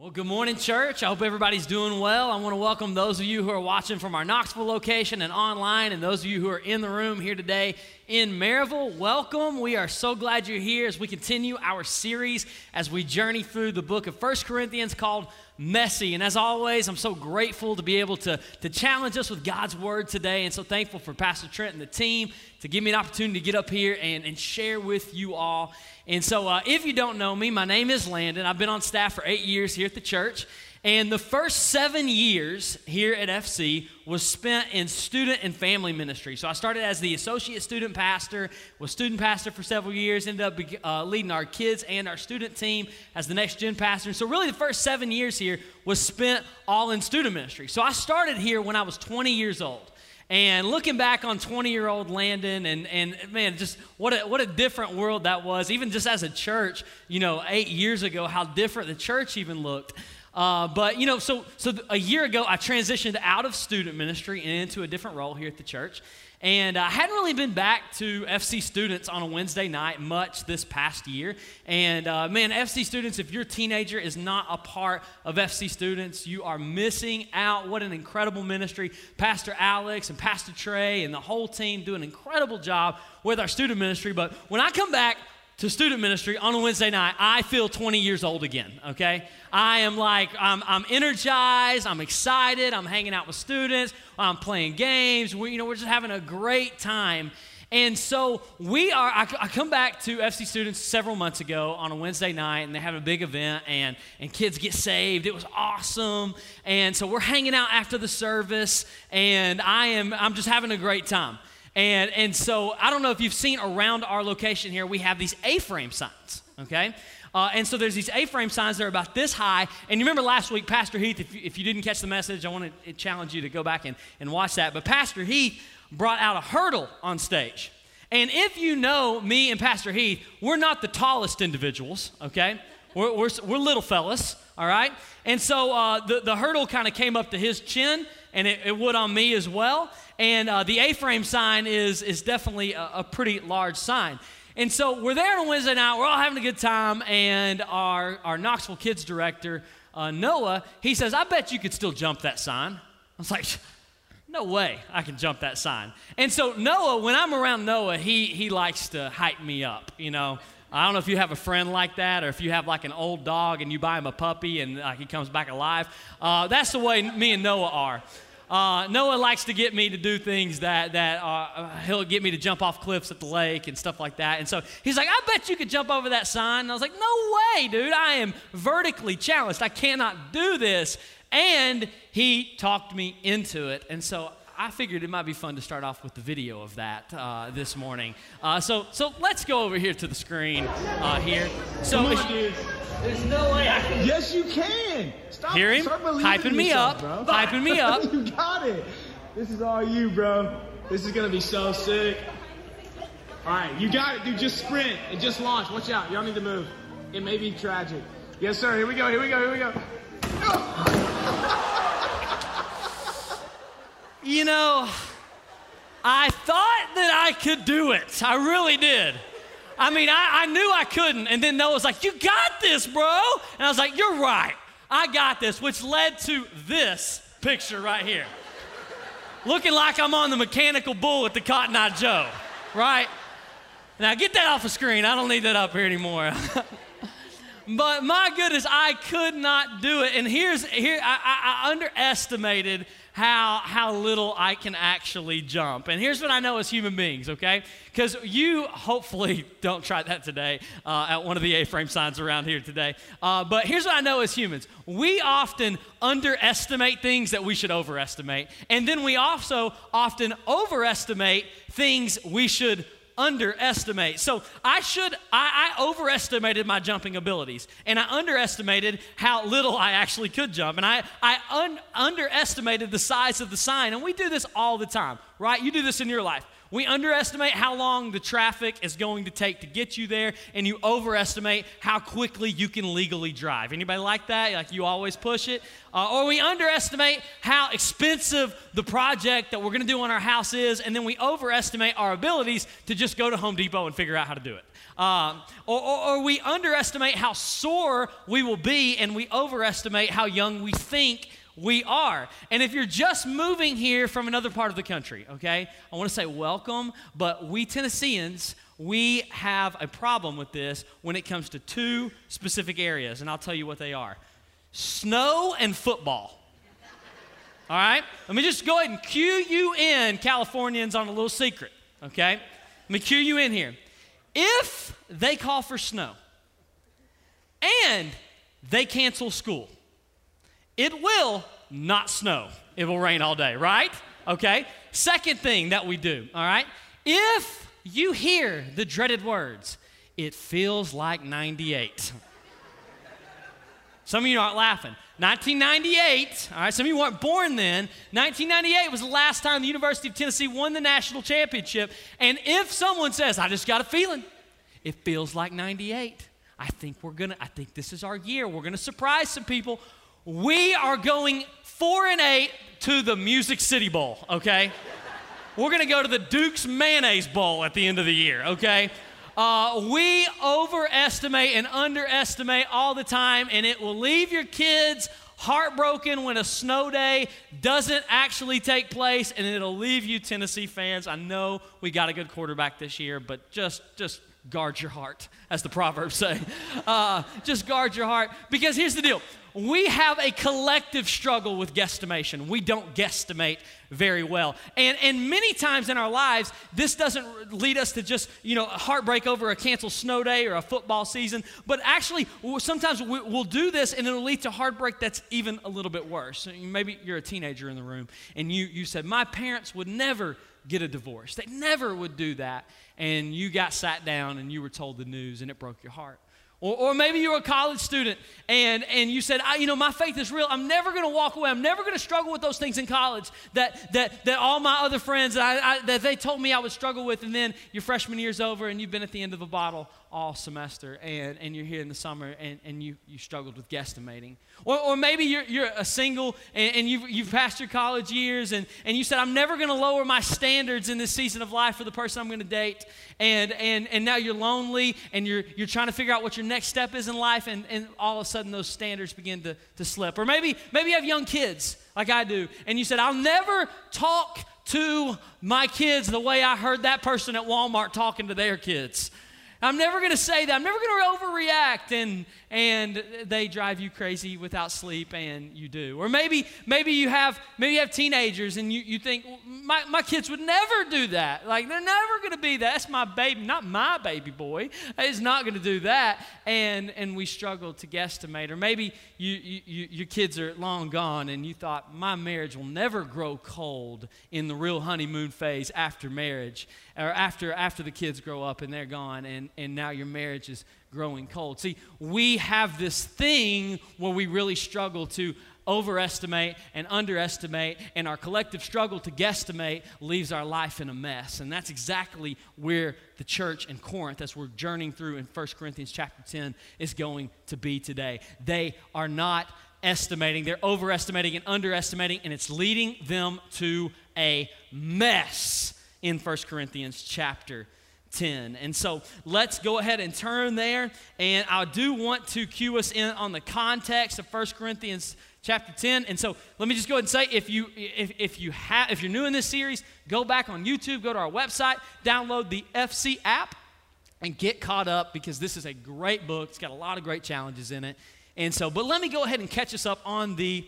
Well, good morning, church. I hope everybody's doing well. I want to welcome those of you who are watching from our Knoxville location and online, and those of you who are in the room here today in Maryville. Welcome. We are so glad you're here as we continue our series as we journey through the book of First Corinthians called Messy. And as always, I'm so grateful to be able to, to challenge us with God's word today, and so thankful for Pastor Trent and the team to give me an opportunity to get up here and, and share with you all. And so, uh, if you don't know me, my name is Landon. I've been on staff for eight years here at the church. And the first seven years here at FC was spent in student and family ministry. So I started as the associate student pastor, was student pastor for several years, ended up uh, leading our kids and our student team as the next gen pastor. And so really the first seven years here was spent all in student ministry. So I started here when I was 20 years old. And looking back on 20 year old Landon, and, and man, just what a, what a different world that was. Even just as a church, you know, eight years ago, how different the church even looked. Uh, but you know, so so a year ago, I transitioned out of student ministry and into a different role here at the church, and I hadn't really been back to FC students on a Wednesday night much this past year. And uh, man, FC students, if your teenager is not a part of FC students, you are missing out. What an incredible ministry! Pastor Alex and Pastor Trey and the whole team do an incredible job with our student ministry. But when I come back to student ministry on a Wednesday night, I feel 20 years old again, okay? I am like, I'm, I'm energized, I'm excited, I'm hanging out with students, I'm playing games, we, you know, we're just having a great time. And so we are, I, I, come back to FC students several months ago on a Wednesday night, and they have a big event, and, and kids get saved. It was awesome. And so we're hanging out after the service, and I am, I'm just having a great time. And, and so I don't know if you've seen around our location here, we have these A frame signs, okay? Uh, and so there's these A frame signs that are about this high. And you remember last week, Pastor Heath, if you, if you didn't catch the message, I want to challenge you to go back and, and watch that. But Pastor Heath brought out a hurdle on stage. And if you know me and Pastor Heath, we're not the tallest individuals, okay? We're, we're, we're little fellas, all right? And so uh, the, the hurdle kind of came up to his chin, and it, it would on me as well. And uh, the A frame sign is, is definitely a, a, pretty large sign. And so we're there on Wednesday night, we're all having a good time, and our, our Knoxville Kids director, uh, Noah, he says, I bet you could still jump that sign. I was like, no way I can jump that sign. And so Noah, when I'm around Noah, he, he likes to hype me up, you know. I don't know if you have a friend like that or if you have like an old dog and you buy him a puppy and uh, he comes back alive. Uh, that's the way me and Noah are. Uh, Noah likes to get me to do things that, that uh, he'll get me to jump off cliffs at the lake and stuff like that. And so he's like, I bet you could jump over that sign. And I was like, no way, dude. I am vertically challenged. I cannot do this. And he talked me into it. And so I figured it might be fun to start off with the video of that uh, this morning. Uh, so, so let's go over here to the screen uh, here. So, on, there's no way I can. Yes, you can. Stop, Hear him hyping me yourself, up, bro. hyping me up. you got it. This is all you, bro. This is gonna be so sick. All right, you got it, dude. Just sprint and just launch. Watch out. You don't need to move. It may be tragic. Yes, sir. Here we go. Here we go. Here we go. you know, I thought that I could do it. I really did. I mean, I, I knew I couldn't. And then Noah was like, You got this, bro. And I was like, You're right. I got this, which led to this picture right here. Looking like I'm on the mechanical bull at the Cotton Eye Joe, right? Now get that off the screen. I don't need that up here anymore. but my goodness, I could not do it. And here's here I, I, underestimated how, how little I can actually jump. And here's what I know as human beings, okay? Because you hopefully don't try that today uh, at one of the A frame signs around here today. Uh, but here's what I know as humans we often underestimate things that we should overestimate. And then we also often overestimate things we should underestimate. So I should, I, I, overestimated my jumping abilities and I underestimated how little I actually could jump. And I, I un, underestimated the size of the sign. And we do this all the time, right? You do this in your life. We underestimate how long the traffic is going to take to get you there, and you overestimate how quickly you can legally drive. Anybody like that? Like you always push it? Uh, or we underestimate how expensive the project that we're going to do on our house is, and then we overestimate our abilities to just go to Home Depot and figure out how to do it. Um, or, or, or we underestimate how sore we will be, and we overestimate how young we think we are. And if you're just moving here from another part of the country, okay, I want to say welcome, but we Tennesseans, we have a problem with this when it comes to two specific areas, and I'll tell you what they are snow and football. All right? Let me just go ahead and cue you in, Californians, on a little secret, okay? Let me cue you in here. If they call for snow and they cancel school, it will not snow. It will rain all day, right? Okay. Second thing that we do, all right? If you hear the dreaded words, it feels like 98. Some of you aren't laughing. 1998, all right, some of you weren't born then. 1998 was the last time the University of Tennessee won the national championship. And if someone says, I just got a feeling, it feels like 98, I think we're gonna, I think this is our year. We're gonna surprise some people. We are going four and eight to the Music City Bowl, okay? We're gonna go to the Duke's Mayonnaise Bowl at the end of the year, okay? Uh, we overestimate and underestimate all the time, and it will leave your kids heartbroken when a snow day doesn't actually take place, and it'll leave you Tennessee fans. I know we got a good quarterback this year, but just just guard your heart, as the proverbs say. Uh, just guard your heart. Because here's the deal we have a collective struggle with guesstimation. We don't guesstimate very well. And, and many times in our lives, this doesn't lead us to just, you know, heartbreak over a canceled snow day or a football season, but actually, sometimes we'll do this and it'll lead to heartbreak that's even a little bit worse. Maybe you're a teenager in the room and you, you said, My parents would never get a divorce. They never would do that. And you got sat down and you were told the news and it broke your heart. Or, or maybe you're a college student and, and you said, you know, my faith is real. I'm never going to walk away. I'm never going to struggle with those things in college that, that, that all my other friends, that, I, I, that they told me I would struggle with. And then your freshman year's over and you've been at the end of a bottle all semester and, and you're here in the summer and, and you, you struggled with guesstimating. Or, or maybe you're, you're a single and, and you've, you've passed your college years and, and you said, I'm never going to lower my standards in this season of life for the person I'm going to date. And, and, and now you're lonely and you're, you're trying to figure out what your next step is in life and, and all of a sudden those standards begin to, to slip. Or maybe, maybe you have young kids like I do and you said, I'll never talk to my kids the way I heard that person at Walmart talking to their kids. I'm never going to say that. I'm never going to overreact. And, and they drive you crazy without sleep, and you do. Or maybe, maybe you have, maybe you have teenagers and you, you think, my, my kids would never do that. Like, they're never going to be that. That's my baby, not my baby boy. He's not going to do that. And, and we struggle to guesstimate. Or maybe you, you, your kids are long gone and you thought, my marriage will never grow cold in the real honeymoon phase after marriage or after, after the kids grow up and they're gone and, and now your marriage is growing cold. See, we have this thing where we really struggle to overestimate and underestimate, and our collective struggle to guesstimate leaves our life in a mess. And that's exactly where the church in Corinth, as we're journeying through in 1 Corinthians chapter 10, is going to be today. They are not estimating, they're overestimating and underestimating, and it's leading them to a mess in 1 Corinthians chapter 10. And so let's go ahead and turn there. And I do want to cue us in on the context of 1 Corinthians chapter 10. And so let me just go ahead and say if you if, if you have if you're new in this series, go back on YouTube, go to our website, download the FC app, and get caught up because this is a great book. It's got a lot of great challenges in it. And so, but let me go ahead and catch us up on the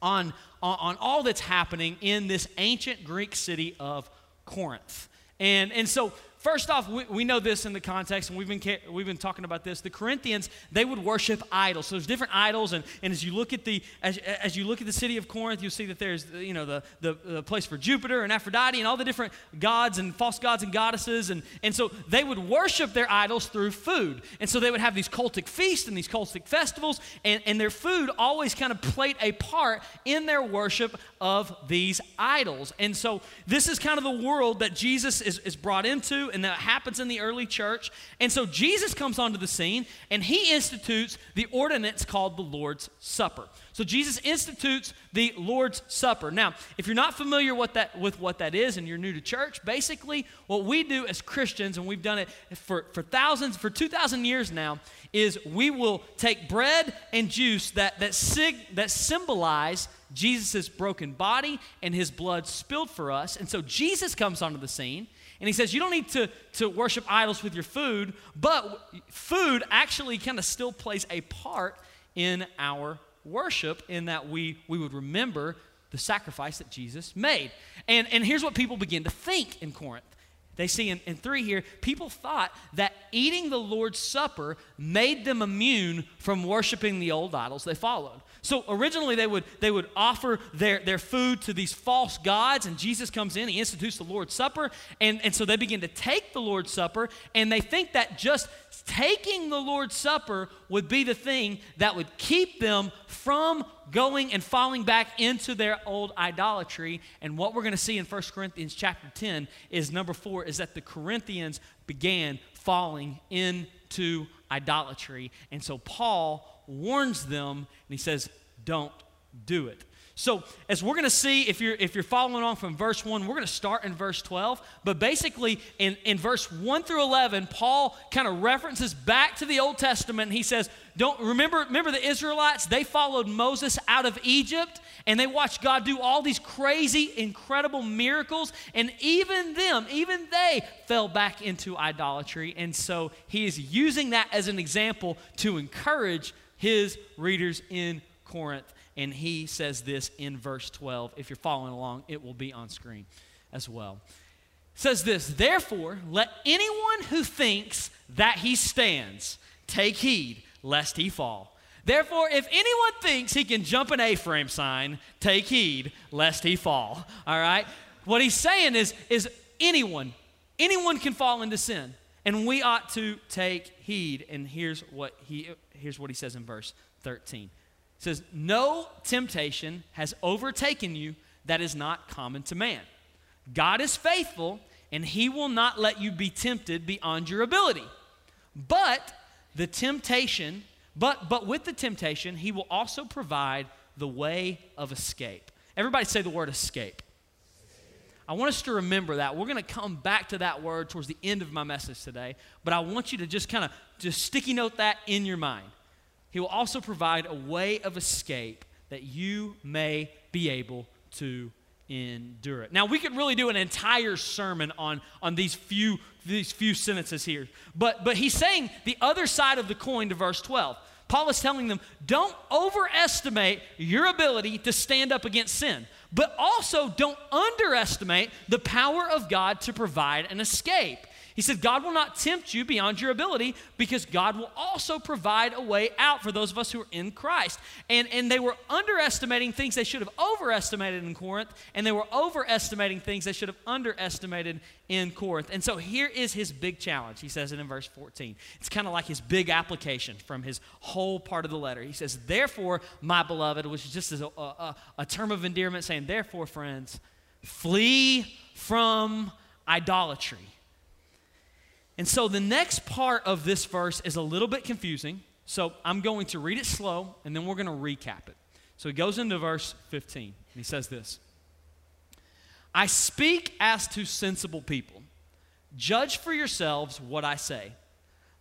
on on, on all that's happening in this ancient Greek city of Corinth. And, and so first off, we, we know this in the context, and we've been, we've been talking about this. The Corinthians, they would worship idols. So there's different idols, and, and as you look at the as, as you look at the city of Corinth, you'll see that there's you know the, the, the place for Jupiter and Aphrodite and all the different gods and false gods and goddesses, and, and so they would worship their idols through food. And so they would have these cultic feasts and these cultic festivals, and, and their food always kind of played a part in their worship of these idols. And so this is kind of the world that Jesus is, is brought into and that happens in the early church. And so Jesus comes onto the scene and he institutes the ordinance called the Lord's Supper. So Jesus institutes the Lord's Supper. Now, if you're not familiar what that, with what that is and you're new to church, basically what we do as Christians, and we've done it for, for thousands, for 2,000 years now, is we will take bread and juice that, that, sig, that symbolize Jesus' broken body and his blood spilled for us. And so Jesus comes onto the scene and he says, You don't need to, to worship idols with your food, but food actually kind of still plays a part in our worship in that we, we would remember the sacrifice that Jesus made. And, and here's what people begin to think in Corinth. They see in, in three here, people thought that eating the Lord's Supper made them immune from worshiping the old idols they followed. So originally they would, they would offer their, their food to these false gods, and Jesus comes in, he institutes the Lord's Supper, and, and so they begin to take the Lord's Supper, and they think that just taking the Lord's Supper would be the thing that would keep them from going and falling back into their old idolatry. And what we're going to see in 1 Corinthians chapter 10 is number four is that the Corinthians began falling into idolatry. And so Paul warns them and he says, Don't do it. So, as we're going to see, if you're, if you're following along from verse 1, we're going to start in verse 12. But basically, in, in verse 1 through 11, Paul kind of references back to the Old Testament. He says, Don't remember, remember the Israelites? They followed Moses out of Egypt and they watched God do all these crazy, incredible miracles. And even them, even they fell back into idolatry. And so he is using that as an example to encourage his readers in Corinth. And he says this in verse 12. If you're following along, it will be on screen as well. It says this, therefore, let anyone who thinks that he stands take heed lest he fall. Therefore, if anyone thinks he can jump an A frame sign, take heed lest he fall. All right? What he's saying is, is anyone, anyone can fall into sin. And we ought to take heed. And here's what he here's what he says in verse 13 says, No temptation has overtaken you that is not common to man. God is faithful, and he will not let you be tempted beyond your ability. But the temptation, but but with the temptation, he will also provide the way of escape. Everybody say the word escape. I want us to remember that. We're going to come back to that word towards the end of my message today, but I want you to just kind of just sticky note that in your mind. He will also provide a way of escape that you may be able to endure it. Now, we could really do an entire sermon on, on these few these few sentences here. But but he's saying the other side of the coin to verse 12. Paul is telling them, don't overestimate your ability to stand up against sin, but also don't underestimate the power of God to provide an escape. He said, God will not tempt you beyond your ability because God will also provide a way out for those of us who are in Christ. And, and they were underestimating things they should have overestimated in Corinth, and they were overestimating things they should have underestimated in Corinth. And so here is his big challenge. He says it in verse 14. It's kind of like his big application from his whole part of the letter. He says, Therefore, my beloved, which is just a, a, a term of endearment saying, Therefore, friends, flee from idolatry. And so the next part of this verse is a little bit confusing. So I'm going to read it slow and then we're going to recap it. So he goes into verse 15 and he says this I speak as to sensible people. Judge for yourselves what I say.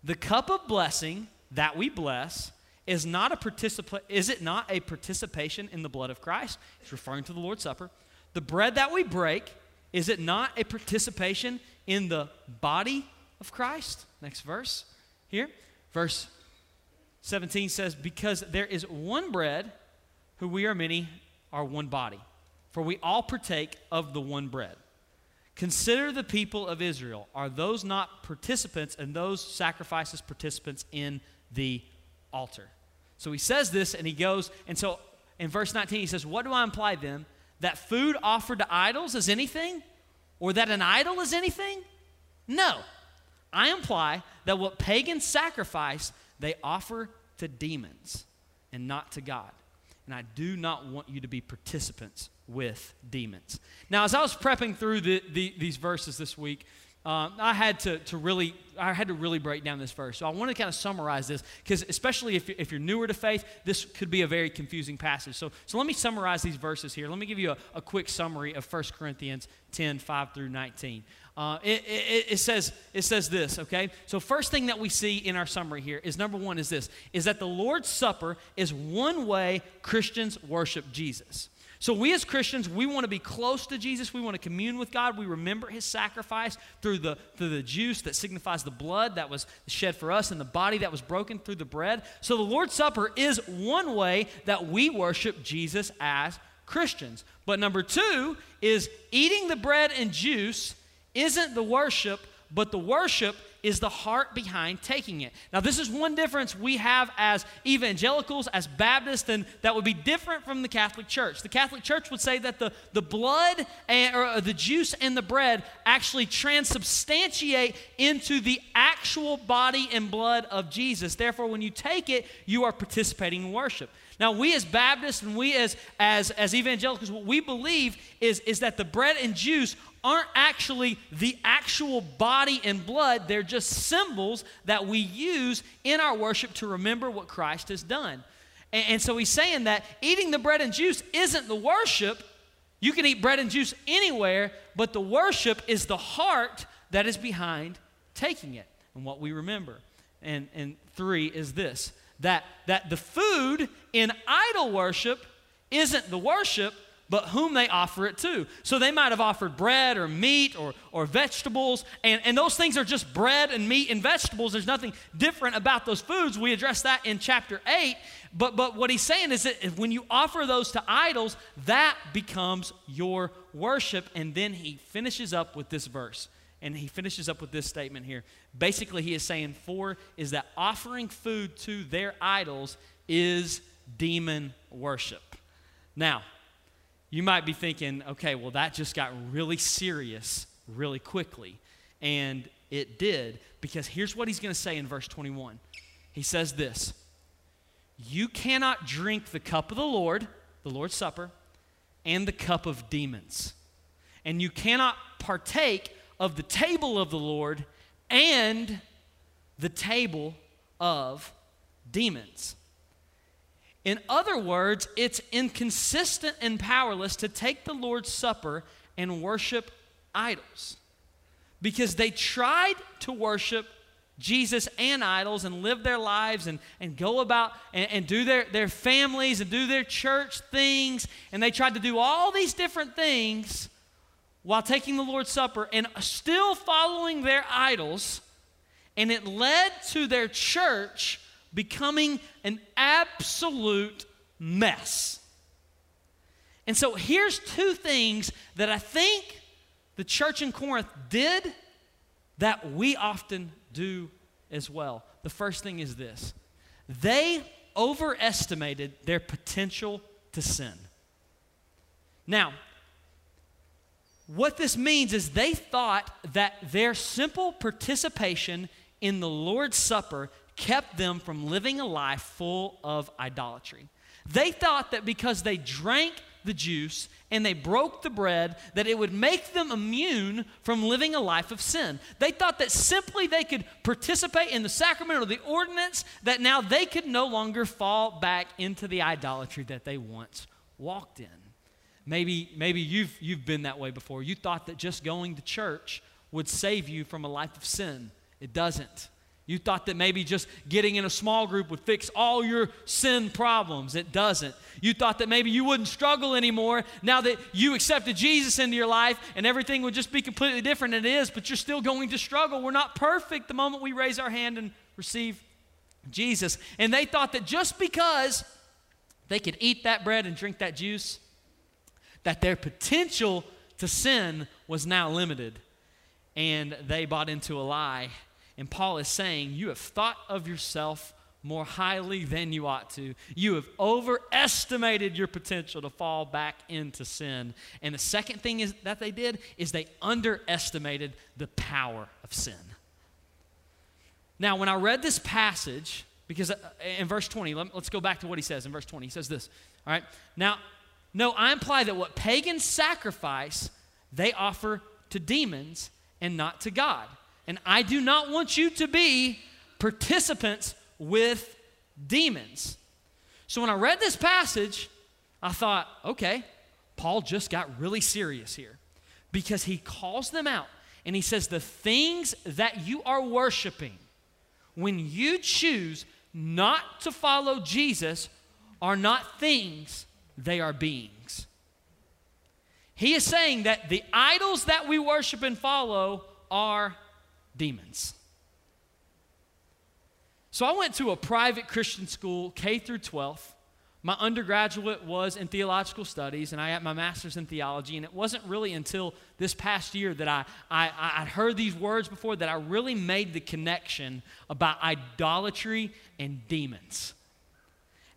The cup of blessing that we bless is not a participa- is it not a participation in the blood of Christ? It's referring to the Lord's Supper. The bread that we break, is it not a participation in the body of Christ. Next verse here. Verse 17 says, Because there is one bread, who we are many, are one body. For we all partake of the one bread. Consider the people of Israel. Are those not participants and those sacrifices participants in the altar? So he says this and he goes, and so in verse 19 he says, What do I imply then? That food offered to idols is anything? Or that an idol is anything? No. I imply that what pagans sacrifice, they offer to demons and not to God. And I do not want you to be participants with demons. Now, as I was prepping through the, the, these verses this week, um, I had to, to really I had to really break down this verse. So I want to kind of summarize this because especially if, if you're newer to faith, this could be a very confusing passage. So, so let me summarize these verses here. Let me give you a, a quick summary of 1 Corinthians 10, 5 through 19. Uh, it, it, it, says, it says this, okay? So first thing that we see in our summary here is number one is this, is that the Lord's Supper is one way Christians worship Jesus. So, we as Christians, we want to be close to Jesus. We want to commune with God. We remember his sacrifice through the, through the juice that signifies the blood that was shed for us and the body that was broken through the bread. So, the Lord's Supper is one way that we worship Jesus as Christians. But number two is eating the bread and juice isn't the worship, but the worship is the heart behind taking it. Now, this is one difference we have as evangelicals, as Baptists, and that would be different from the Catholic Church. The Catholic Church would say that the, the blood and, or uh, the juice and the bread actually transubstantiate into the actual body and blood of Jesus. Therefore, when you take it, you are participating in worship. Now, we as Baptists and we as, as, as evangelicals, what we believe is, is that the bread and juice aren't actually the actual body and blood, they're just symbols that we use in our worship to remember what Christ has done. And, and, so he's saying that eating the bread and juice isn't the worship. You can eat bread and juice anywhere, but the worship is the heart that is behind taking it and what we remember. And, and three is this that, that the food in idol worship isn't the worship, but whom they offer it to. So they might have offered bread or meat or, or vegetables, and, and those things are just bread and meat and vegetables. There's nothing different about those foods. We address that in chapter 8. But, but what he's saying is that when you offer those to idols, that becomes your worship. And then he finishes up with this verse. And he finishes up with this statement here. Basically, he is saying, four is that offering food to their idols is demon worship. Now, you might be thinking, okay, well, that just got really serious really quickly. And it did, because here's what he's going to say in verse 21. He says this You cannot drink the cup of the Lord, the Lord's Supper, and the cup of demons. And you cannot partake of the table of the Lord and the table of demons. In other words, it's inconsistent and powerless to take the Lord's Supper and worship idols because they tried to worship Jesus and idols and live their lives and, and go about and, and do their, their families and do their church things. And they tried to do all these different things while taking the Lord's Supper and still following their idols. And it led to their church becoming an absolute mess. And so here's two things that I think the church in Corinth did that we often do as well. The first thing is this they overestimated their potential to sin. Now, what this means is they thought that their simple participation in the Lord's Supper kept them from living a life full of idolatry. They thought that because they drank the juice and they broke the bread, that it would make them immune from living a life of sin. They thought that simply they could participate in the sacrament or the ordinance, that now they could no longer fall back into the idolatry that they once walked in. Maybe, maybe you've, you've been that way before. You thought that just going to church would save you from a life of sin. It doesn't. You thought that maybe just getting in a small group would fix all your sin problems. It doesn't. You thought that maybe you wouldn't struggle anymore now that you accepted Jesus into your life and everything would just be completely different. It is, but you're still going to struggle. We're not perfect the moment we raise our hand and receive Jesus. And they thought that just because they could eat that bread and drink that juice, that their potential to sin was now limited, and they bought into a lie. And Paul is saying, You have thought of yourself more highly than you ought to. You have overestimated your potential to fall back into sin. And the second thing is, that they did is they underestimated the power of sin. Now, when I read this passage, because uh, in verse 20, let, us go back to what he says in verse 20. He says this, all right? Now, no, I imply that what pagans sacrifice, they offer to demons and not to God. And I do not want you to be participants with demons. So when I read this passage, I thought, okay, Paul just got really serious here because he calls them out and he says, the things that you are worshiping, when you choose not to follow Jesus, are not things, they are beings. He is saying that the idols that we worship and follow are demons. So I went to a private Christian school, K through 12. My undergraduate was in theological studies, and I had my master's in theology. And it wasn't really until this past year that I, I, I'd heard these words before that I really made the connection about idolatry and demons.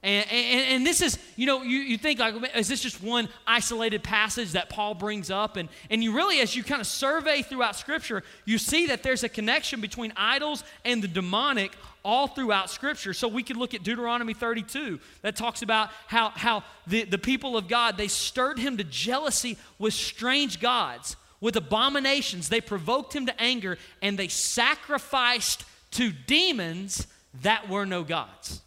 And, and, and, this is, you know, you, you think, like, is this just one isolated passage that Paul brings up? And, and you really, as you kind of survey throughout Scripture, you see that there's a connection between idols and the demonic all throughout Scripture. So we could look at Deuteronomy 32 that talks about how, how the, the people of God, they stirred him to jealousy with strange gods, with abominations. They provoked him to anger, and they sacrificed to demons that were no gods.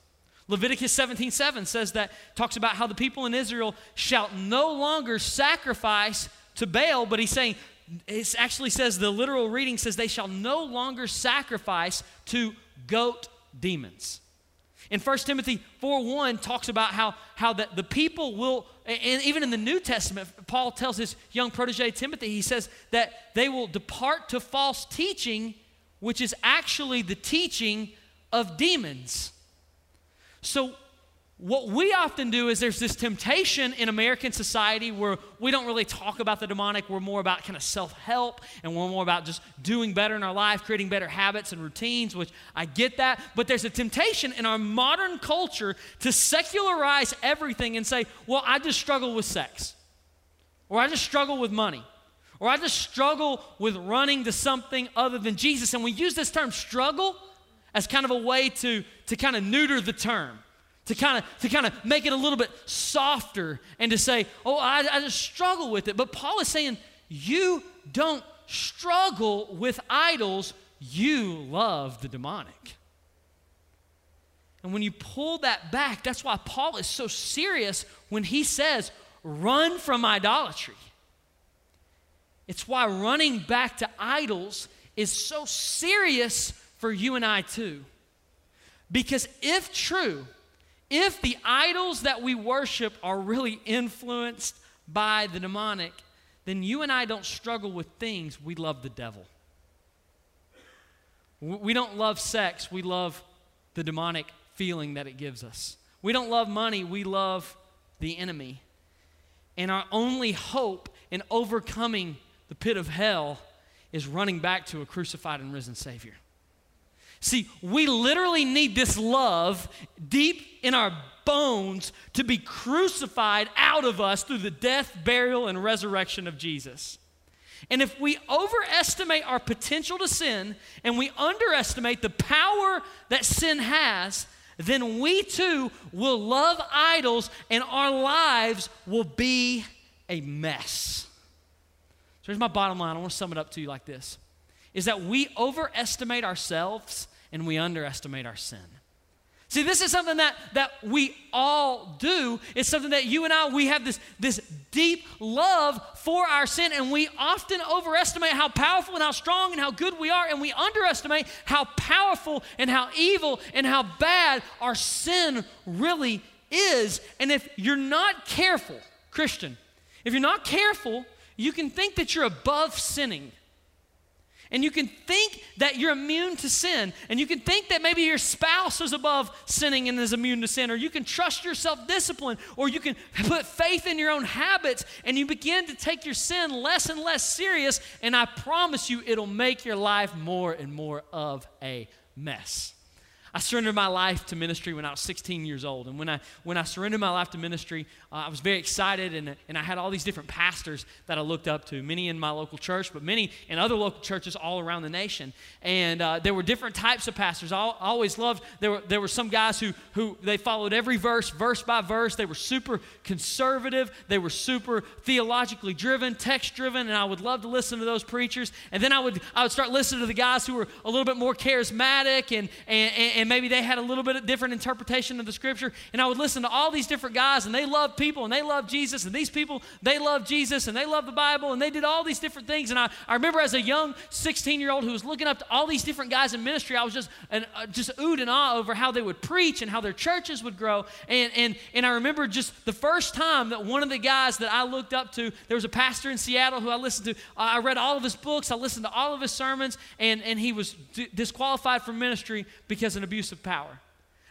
Leviticus 17 7 says that, talks about how the people in Israel shall no longer sacrifice to Baal, but he's saying, it actually says, the literal reading says, they shall no longer sacrifice to goat demons. In 1 Timothy 4 1 talks about how, how that the people will, and even in the New Testament, Paul tells his young protege Timothy, he says that they will depart to false teaching, which is actually the teaching of demons. So, what we often do is there's this temptation in American society where we don't really talk about the demonic. We're more about kind of self help and we're more about just doing better in our life, creating better habits and routines, which I get that. But there's a temptation in our modern culture to secularize everything and say, well, I just struggle with sex, or I just struggle with money, or I just struggle with running to something other than Jesus. And we use this term struggle as kind of a way to, to kind of neuter the term to kind of to kind of make it a little bit softer and to say oh I, I just struggle with it. But paul is saying you don't struggle with idols. You love the demonic. And when you pull that back that's why paul is so serious when he says run from idolatry. It's why running back to idols is so serious for you and I too. Because if true, if the idols that we worship are really influenced by the demonic, then you and I don't struggle with things, we love the devil. We don't love sex, we love the demonic feeling that it gives us. We don't love money, we love the enemy. And our only hope in overcoming the pit of hell is running back to a crucified and risen Savior. See, we literally need this love deep in our bones to be crucified out of us through the death, burial, and resurrection of Jesus. And if we overestimate our potential to sin and we underestimate the power that sin has, then we too will love idols and our lives will be a mess. So here's my bottom line. I want to sum it up to you like this is that we overestimate ourselves and we underestimate our sin. See, this is something that, that we all do. It's something that you and I, we have this, this deep love for our sin, and we often overestimate how powerful and how strong and how good we are, and we underestimate how powerful and how evil and how bad our sin really is. And if you're not careful, Christian, if you're not careful, you can think that you're above sinning And you can think that you're immune to sin. And you can think that maybe your spouse is above sinning and is immune to sin. Or you can trust your self discipline. Or you can put faith in your own habits. And you begin to take your sin less and less serious. And I promise you, it'll make your life more and more of a mess. I surrendered my life to ministry when I was 16 years old. And when I, when I surrendered my life to ministry, uh, I was very excited, and, and I had all these different pastors that I looked up to, many in my local church, but many in other local churches all around the nation. And uh, there were different types of pastors. I, I always loved, there were, there were some guys who, who they followed every verse, verse by verse. They were super conservative, they were super theologically driven, text driven, and I would love to listen to those preachers. And then I would, I would start listening to the guys who were a little bit more charismatic and, and, and maybe they had a little bit of different interpretation of the scripture. And I would listen to all these different guys, and they loved people and they love Jesus, and these people, they love Jesus and they love the Bible, and they did all these different things. And I, I remember as a young 16 year old who was looking up to all these different guys in ministry, I was just, and, uh, just oohed and awe over how they would preach and how their churches would grow. And, and, and I remember just the first time that one of the guys that I looked up to, there was a pastor in Seattle who I listened to. I read all of his books, I listened to all of his sermons, and, and he was d- disqualified from ministry because of an abuse of power.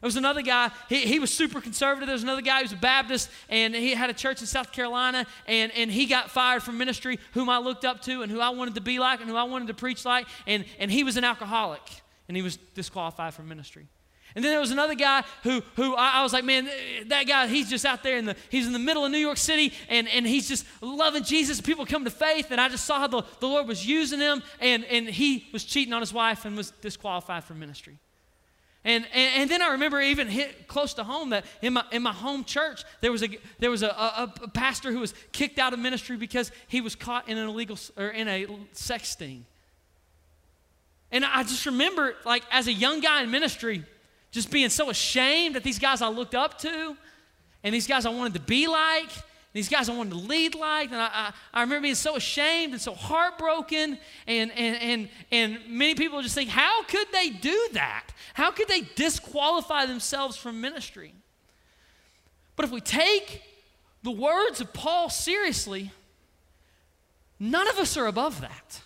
There was another guy, he, he was super conservative. There was another guy who was a Baptist, and he had a church in South Carolina, and, and he got fired from ministry, whom I looked up to, and who I wanted to be like, and who I wanted to preach like, and, and he was an alcoholic, and he was disqualified from ministry. And then there was another guy who, who I, I, was like, man, that guy, he's just out there in the, he's in the middle of New York City and, and he's just loving Jesus. People come to faith. And I just saw how the, the Lord was using him and, and he was cheating on his wife and was disqualified from ministry. And, and, and, then I remember even hit close to home that in my, in my home church, there was, a, there was a, a, a pastor who was kicked out of ministry because he was caught in an illegal, or in a sex sting. And I just remember, like, as a young guy in ministry, just being so ashamed that these guys I looked up to and these guys I wanted to be like these guys I wanted to lead like. And I, I, I, remember being so ashamed and so heartbroken. And, and, and, and many people just think, how could they do that? How could they disqualify themselves from ministry? But if we take the words of Paul seriously, none of us are above that.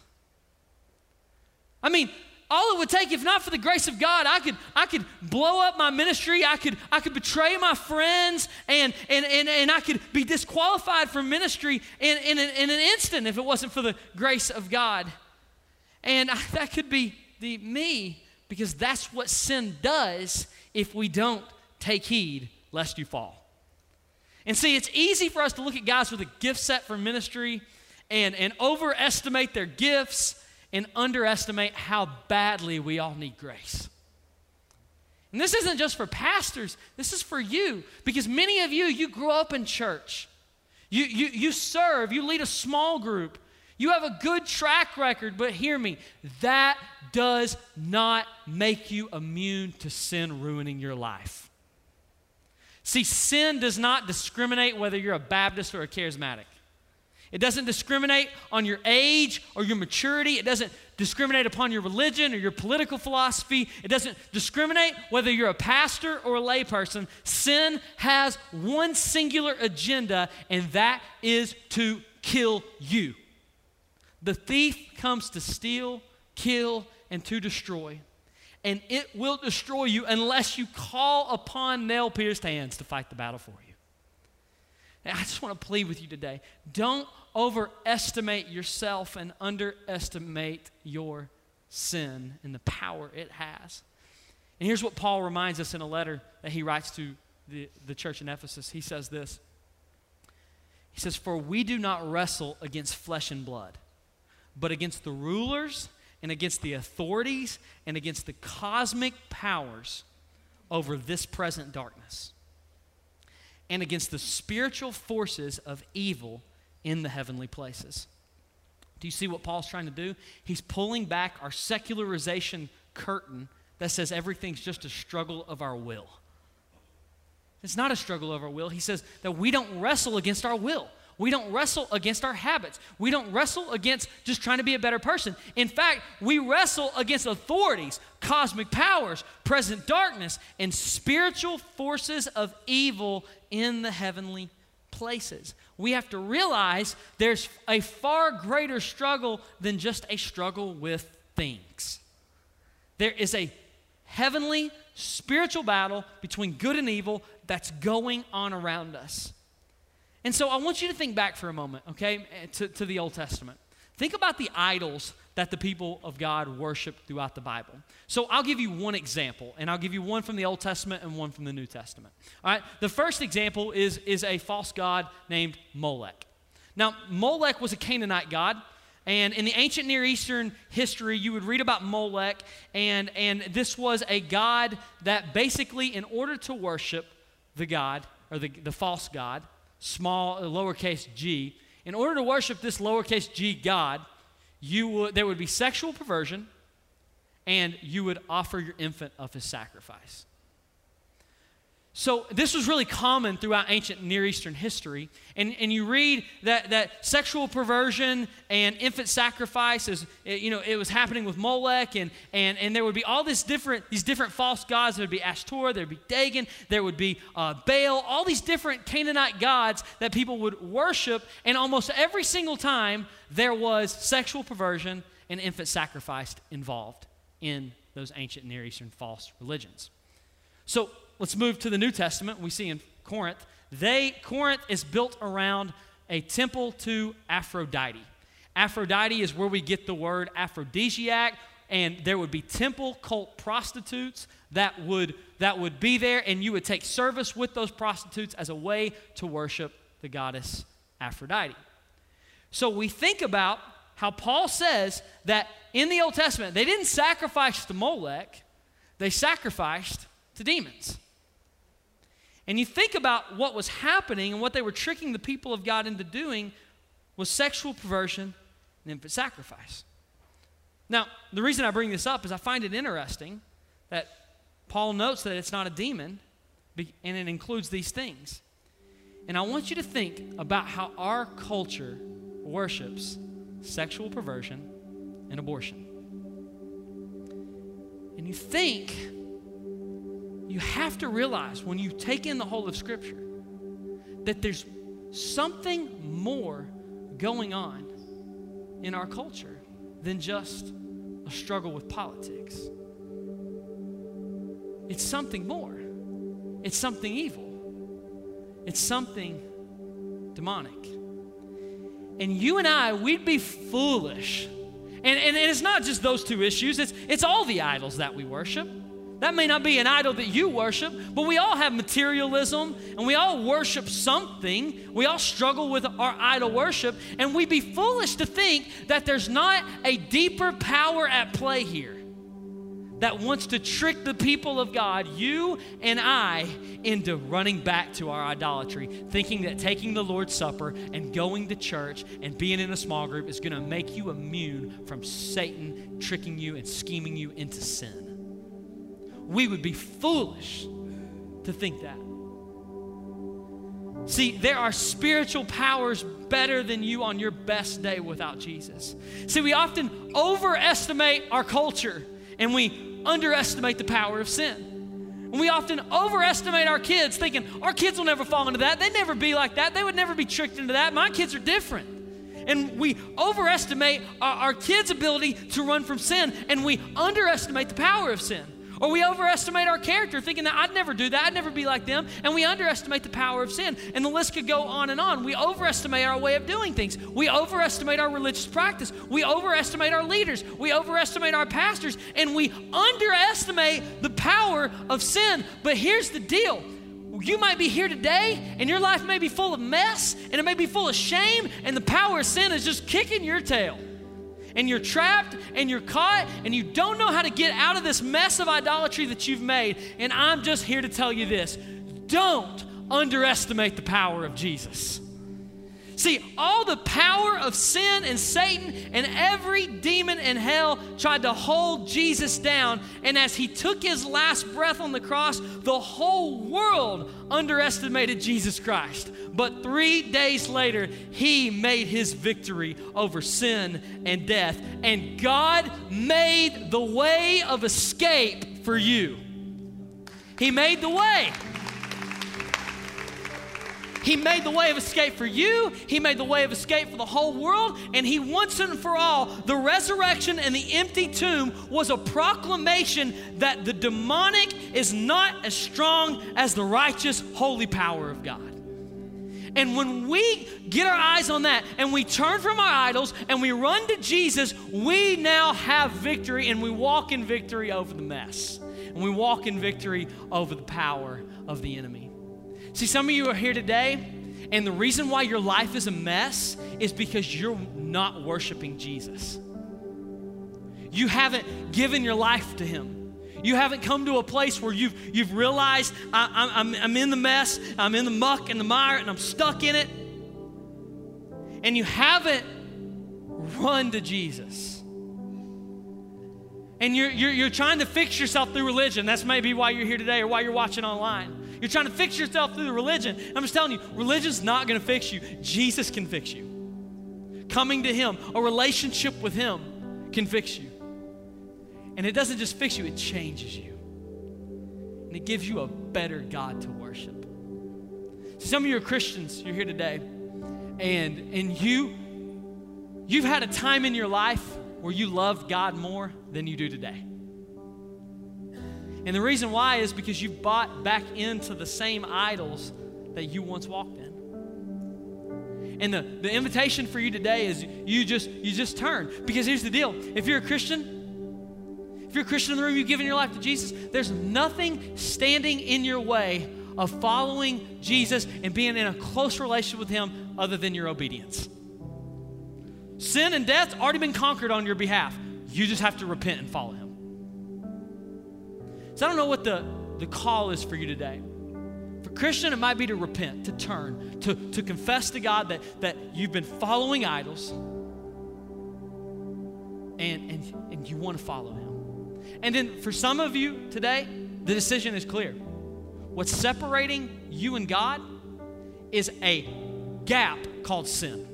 I mean, all it would take if not for the grace of god i could i could blow up my ministry i could i could betray my friends and and and, and i could be disqualified from ministry in, in, an, in an instant if it wasn't for the grace of god. And I, that could be the me because that's what sin does if we don't take heed lest you fall. And see it's easy for us to look at guys with a gift set for ministry and and overestimate their gifts and underestimate how badly we all need grace. And this isn't just for pastors, this is for you because many of you, you grew up in church. You, you, you serve, you lead a small group, you have a good track record, but hear me, that does not make you immune to sin ruining your life. See, sin does not discriminate whether you're a Baptist or a charismatic. It doesn't discriminate on your age or your maturity. It doesn't discriminate upon your religion or your political philosophy. It doesn't discriminate whether you're a pastor or a layperson. Sin has one singular agenda, and that is to kill you. The thief comes to steal, kill, and to destroy. And it will destroy you unless you call upon nail pierced hands to fight the battle for you. I just want to plead with you today. Don't overestimate yourself and underestimate your sin and the power it has. And here's what Paul reminds us in a letter that he writes to the, the church in Ephesus. He says this He says, For we do not wrestle against flesh and blood, but against the rulers and against the authorities and against the cosmic powers over this present darkness and against the spiritual forces of evil in the heavenly places. Do you see what Paul's trying to do? He's pulling back our secularization curtain that says everything's just a struggle of our will. It's not a struggle of our will. He says that we don't wrestle against our will. We don't wrestle against our habits. We don't wrestle against just trying to be a better person. In fact, we wrestle against authorities, cosmic powers, present darkness, and spiritual forces of evil in the heavenly places. We have to realize there's a far greater struggle than just a struggle with things. There is a heavenly spiritual battle between good and evil that's going on around us. And so I want you to think back for a moment, okay, to, to the Old Testament. Think about the idols that the people of God worship throughout the Bible. So I'll give you one example, and I'll give you one from the Old Testament and one from the New Testament. All right, the first example is, is a false god named Molech. Now, Molech was a Canaanite god. And in the ancient Near Eastern history, you would read about Molech, and, and this was a god that basically, in order to worship the god, or the, the false god, small, lowercase g, in order to worship this lowercase g god, you would, there would be sexual perversion, and you would offer your infant of his sacrifice. So, this was really common throughout ancient Near Eastern history. And, and you read that, that sexual perversion and infant sacrifices, is, you know, it was happening with Molech, and, and, and there would be all this different, these different false gods. There would be Ashtoreth, there would be Dagon, there would be uh, Baal, all these different Canaanite gods that people would worship. And almost every single time, there was sexual perversion and infant sacrifice involved in those ancient Near Eastern false religions. So, Let's move to the New Testament. We see in Corinth, they Corinth is built around a temple to Aphrodite. Aphrodite is where we get the word aphrodisiac, and there would be temple cult prostitutes that would that would be there, and you would take service with those prostitutes as a way to worship the goddess Aphrodite. So we think about how Paul says that in the Old Testament they didn't sacrifice to Molech, they sacrificed to demons. And you think about what was happening and what they were tricking the people of God into doing was sexual perversion and infant sacrifice. Now, the reason I bring this up is I find it interesting that Paul notes that it's not a demon and it includes these things. And I want you to think about how our culture worships sexual perversion and abortion. And you think you have to realize when you take in the whole of Scripture that there's something more going on in our culture than just a struggle with politics. It's something more, it's something evil, it's something demonic. And you and I, we'd be foolish. And, and, and it's not just those two issues, it's, it's all the idols that we worship. That may not be an idol that you worship, but we all have materialism and we all worship something. We all struggle with our idol worship, and we'd be foolish to think that there's not a deeper power at play here that wants to trick the people of God, you and I, into running back to our idolatry, thinking that taking the Lord's Supper and going to church and being in a small group is going to make you immune from Satan tricking you and scheming you into sin we would be foolish to think that. See, there are spiritual powers better than you on your best day without Jesus. See, we often overestimate our culture and we underestimate the power of sin. And we often overestimate our kids, thinking our kids will never fall into that. They'd never be like that. They would never be tricked into that. My kids are different. And we overestimate our, our kids' ability to run from sin, and we underestimate the power of sin. Or we overestimate our character, thinking that I'd never do that, I'd never be like them, and we underestimate the power of sin. And the list could go on and on. We overestimate our way of doing things. We overestimate our religious practice. We overestimate our leaders. We overestimate our pastors, and we underestimate the power of sin. But here's the deal. You might be here today and your life may be full of mess and it may be full of shame, and the power of sin is just kicking your tail and you're trapped and you're caught and you don't know how to get out of this mess of idolatry that you've made. And I'm just here to tell you this don't underestimate the power of Jesus. See, all the power of sin and Satan and every demon in hell tried to hold Jesus down. And as he took his last breath on the cross, the whole world underestimated Jesus Christ. But three days later, he made his victory over sin and death. And God made the way of escape for you. He made the way. He made the way of escape for you, He made the way of escape for the whole world, and He once and for all, the resurrection and the empty tomb was a proclamation that the demonic is not as strong as the righteous, holy power of God. And when we get our eyes on that and we turn from our idols and we run to Jesus, we now have victory and we walk in victory over the mess. And we walk in victory over the power of the enemy. See, some of you are here today, and the reason why your life is a mess is because you're not worshiping Jesus. You haven't given your life to Him. You haven't come to a place where you've, you've realized I, I'm, I'm in the mess, I'm in the muck and the mire, and I'm stuck in it. And you haven't run to Jesus. And you're, you're, you're trying to fix yourself through religion. That's maybe why you're here today or why you're watching online. You're trying to fix yourself through the religion. I'm just telling you, religion's not going to fix you. Jesus can fix you. Coming to Him, a relationship with Him can fix you. And it doesn't just fix you, it changes you. And it gives you a better God to worship. Some of you are Christians, you're here today, and, and you, you've had a time in your life where you loved God more than you do today. And the reason why is because you've bought back into the same idols that you once walked in. And the, the invitation for you today is you just you just turn. Because here's the deal. If you're a Christian, if you're a Christian in the room, you've given your life to Jesus, there's nothing standing in your way of following Jesus and being in a close relationship with Him other than your obedience. Sin and death's already been conquered on your behalf. You just have to repent and follow Him. So I don't know what the, the call is for you today. For Christian, it might be to repent, to turn, to, to confess to God that, that you've been following idols and, and, and you want to follow Him. And then for some of you today, the decision is clear. What's separating you and God is a gap called sin.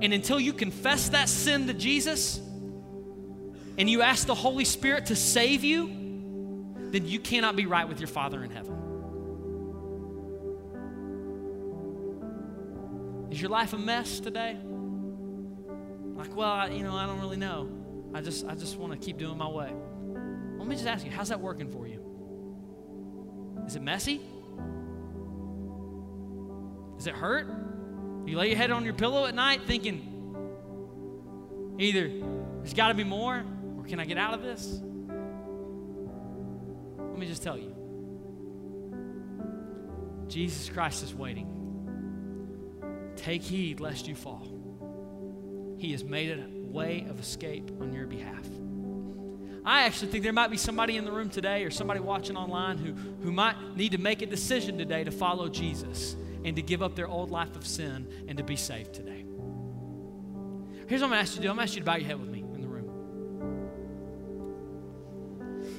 And until you confess that sin to Jesus and you ask the Holy Spirit to save you, then you cannot be right with your Father in heaven. Is your life a mess today? Like, well, I, you know, I don't really know. I just, I just want to keep doing my way. Let me just ask you, how's that working for you? Is it messy? Does it hurt? You lay your head on your pillow at night thinking, either there's got to be more, or can I get out of this? Me just tell you Jesus Christ is waiting. Take heed lest you fall. He has made a way of escape on your behalf. I actually think there might be somebody in the room today or somebody watching online who, who might need to make a decision today to follow Jesus and to give up their old life of sin and to be saved today. Here's what I'm going to ask you to do I'm going to ask you to bow your head with me.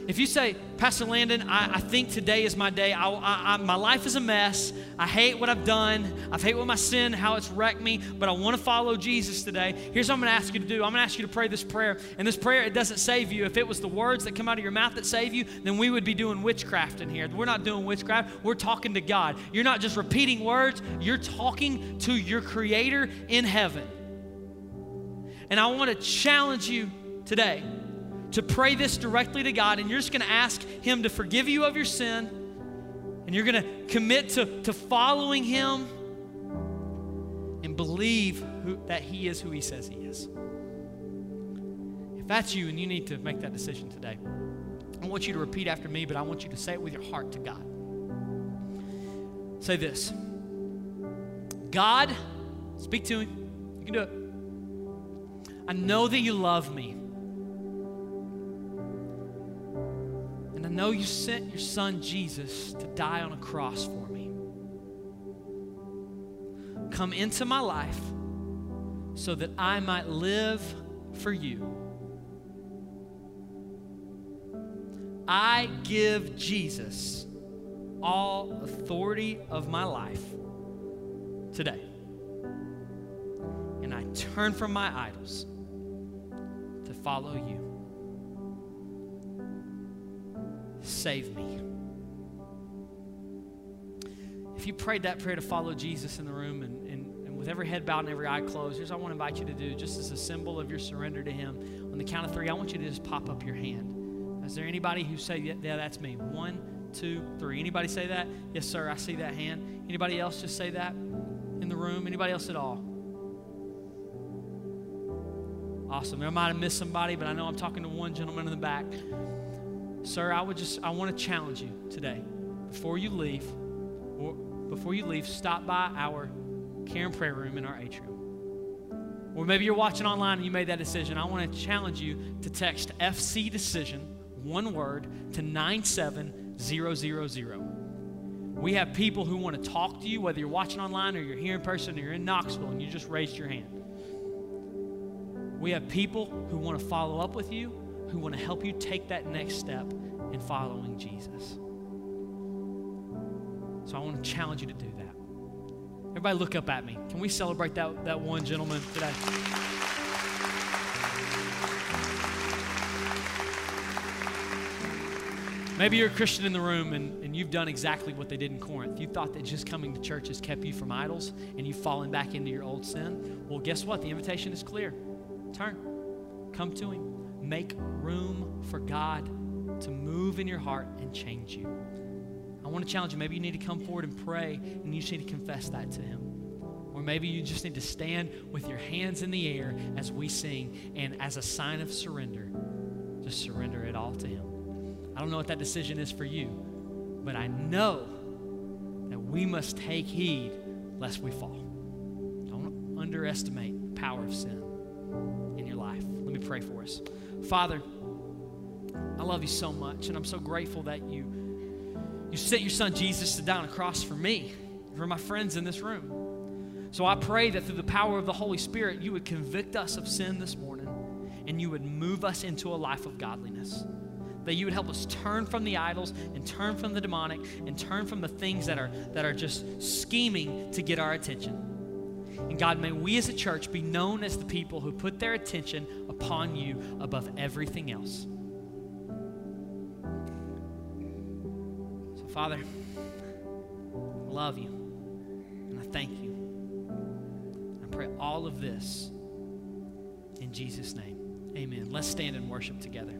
If you say, Pastor Landon, I, I think today is my day. I, I, my life is a mess. I hate what I've done. I hate what my sin, how it's wrecked me, but I want to follow Jesus today. Here's what I'm going to ask you to do. I'm going to ask you to pray this prayer. And this prayer, it doesn't save you. If it was the words that come out of your mouth that save you, then we would be doing witchcraft in here. We're not doing witchcraft. We're talking to God. You're not just repeating words, you're talking to your Creator in heaven. And I want to challenge you today to pray this directly to God, and you're just going to ask Him to forgive you of your sin, and you're going to commit to, to following Him and believe who, that He is who He says He is. If that's you and you need to make that decision today, I want you to repeat after me, but I want you to say it with your heart to God. Say this God, speak to Him. You can do it. I know that you love me. Know you sent your son Jesus to die on a cross for me. Come into my life so that I might live for you. I give Jesus all authority of my life today. And I turn from my idols to follow you. Save me. if you prayed that prayer to follow Jesus in the room and, and, and with every head bowed and every eye closed, here's what I want to invite you to do, just as a symbol of your surrender to Him. On the count of three, I want you to just pop up your hand. Is there anybody who say, yeah, yeah that's me? One, two, three. Anybody say that? Yes, sir, I see that hand. Anybody else just say that in the room? Anybody else at all? Awesome. I might have missed somebody, but I know I'm talking to one gentleman in the back. Sir, I would just I want to challenge you today. Before you leave, or before you leave, stop by our care and prayer room in our atrium. Or maybe you're watching online and you made that decision. I want to challenge you to text FC decision, one word, to 97000. We have people who want to talk to you, whether you're watching online or you're here in person or you're in Knoxville and you just raised your hand. We have people who want to follow up with you, who want to help you take that next step in following Jesus. So I want to challenge you to do that. Everybody, look up at me. Can we celebrate that, that one gentleman today? Maybe you're a Christian in the room and, and you've done exactly what they did in Corinth. You thought that just coming to church has kept you from idols and you've fallen back into your old sin. Well, guess what? The invitation is clear. Turn, come to Him, make room for God to move in your heart and change you. I want to challenge you. Maybe you need to come forward and pray and you just need to confess that to Him. Or maybe you just need to stand with your hands in the air as we sing and as a sign of surrender, just surrender it all to Him. I don't know what that decision is for you, but I know that we must take heed lest we fall. Don't underestimate the power of sin in your life. Me pray for us. Father, I love you so much, and I'm so grateful that you you sent your son Jesus to die on a cross for me, for my friends in this room. So I pray that through the power of the Holy Spirit, you would convict us of sin this morning and you would move us into a life of godliness. That you would help us turn from the idols and turn from the demonic and turn from the things that are, that are just scheming to get our attention. And God, may we as a church be known as the people who put their attention upon you above everything else. So, Father, I love you and I thank you. I pray all of this in Jesus' name. Amen. Let's stand and worship together.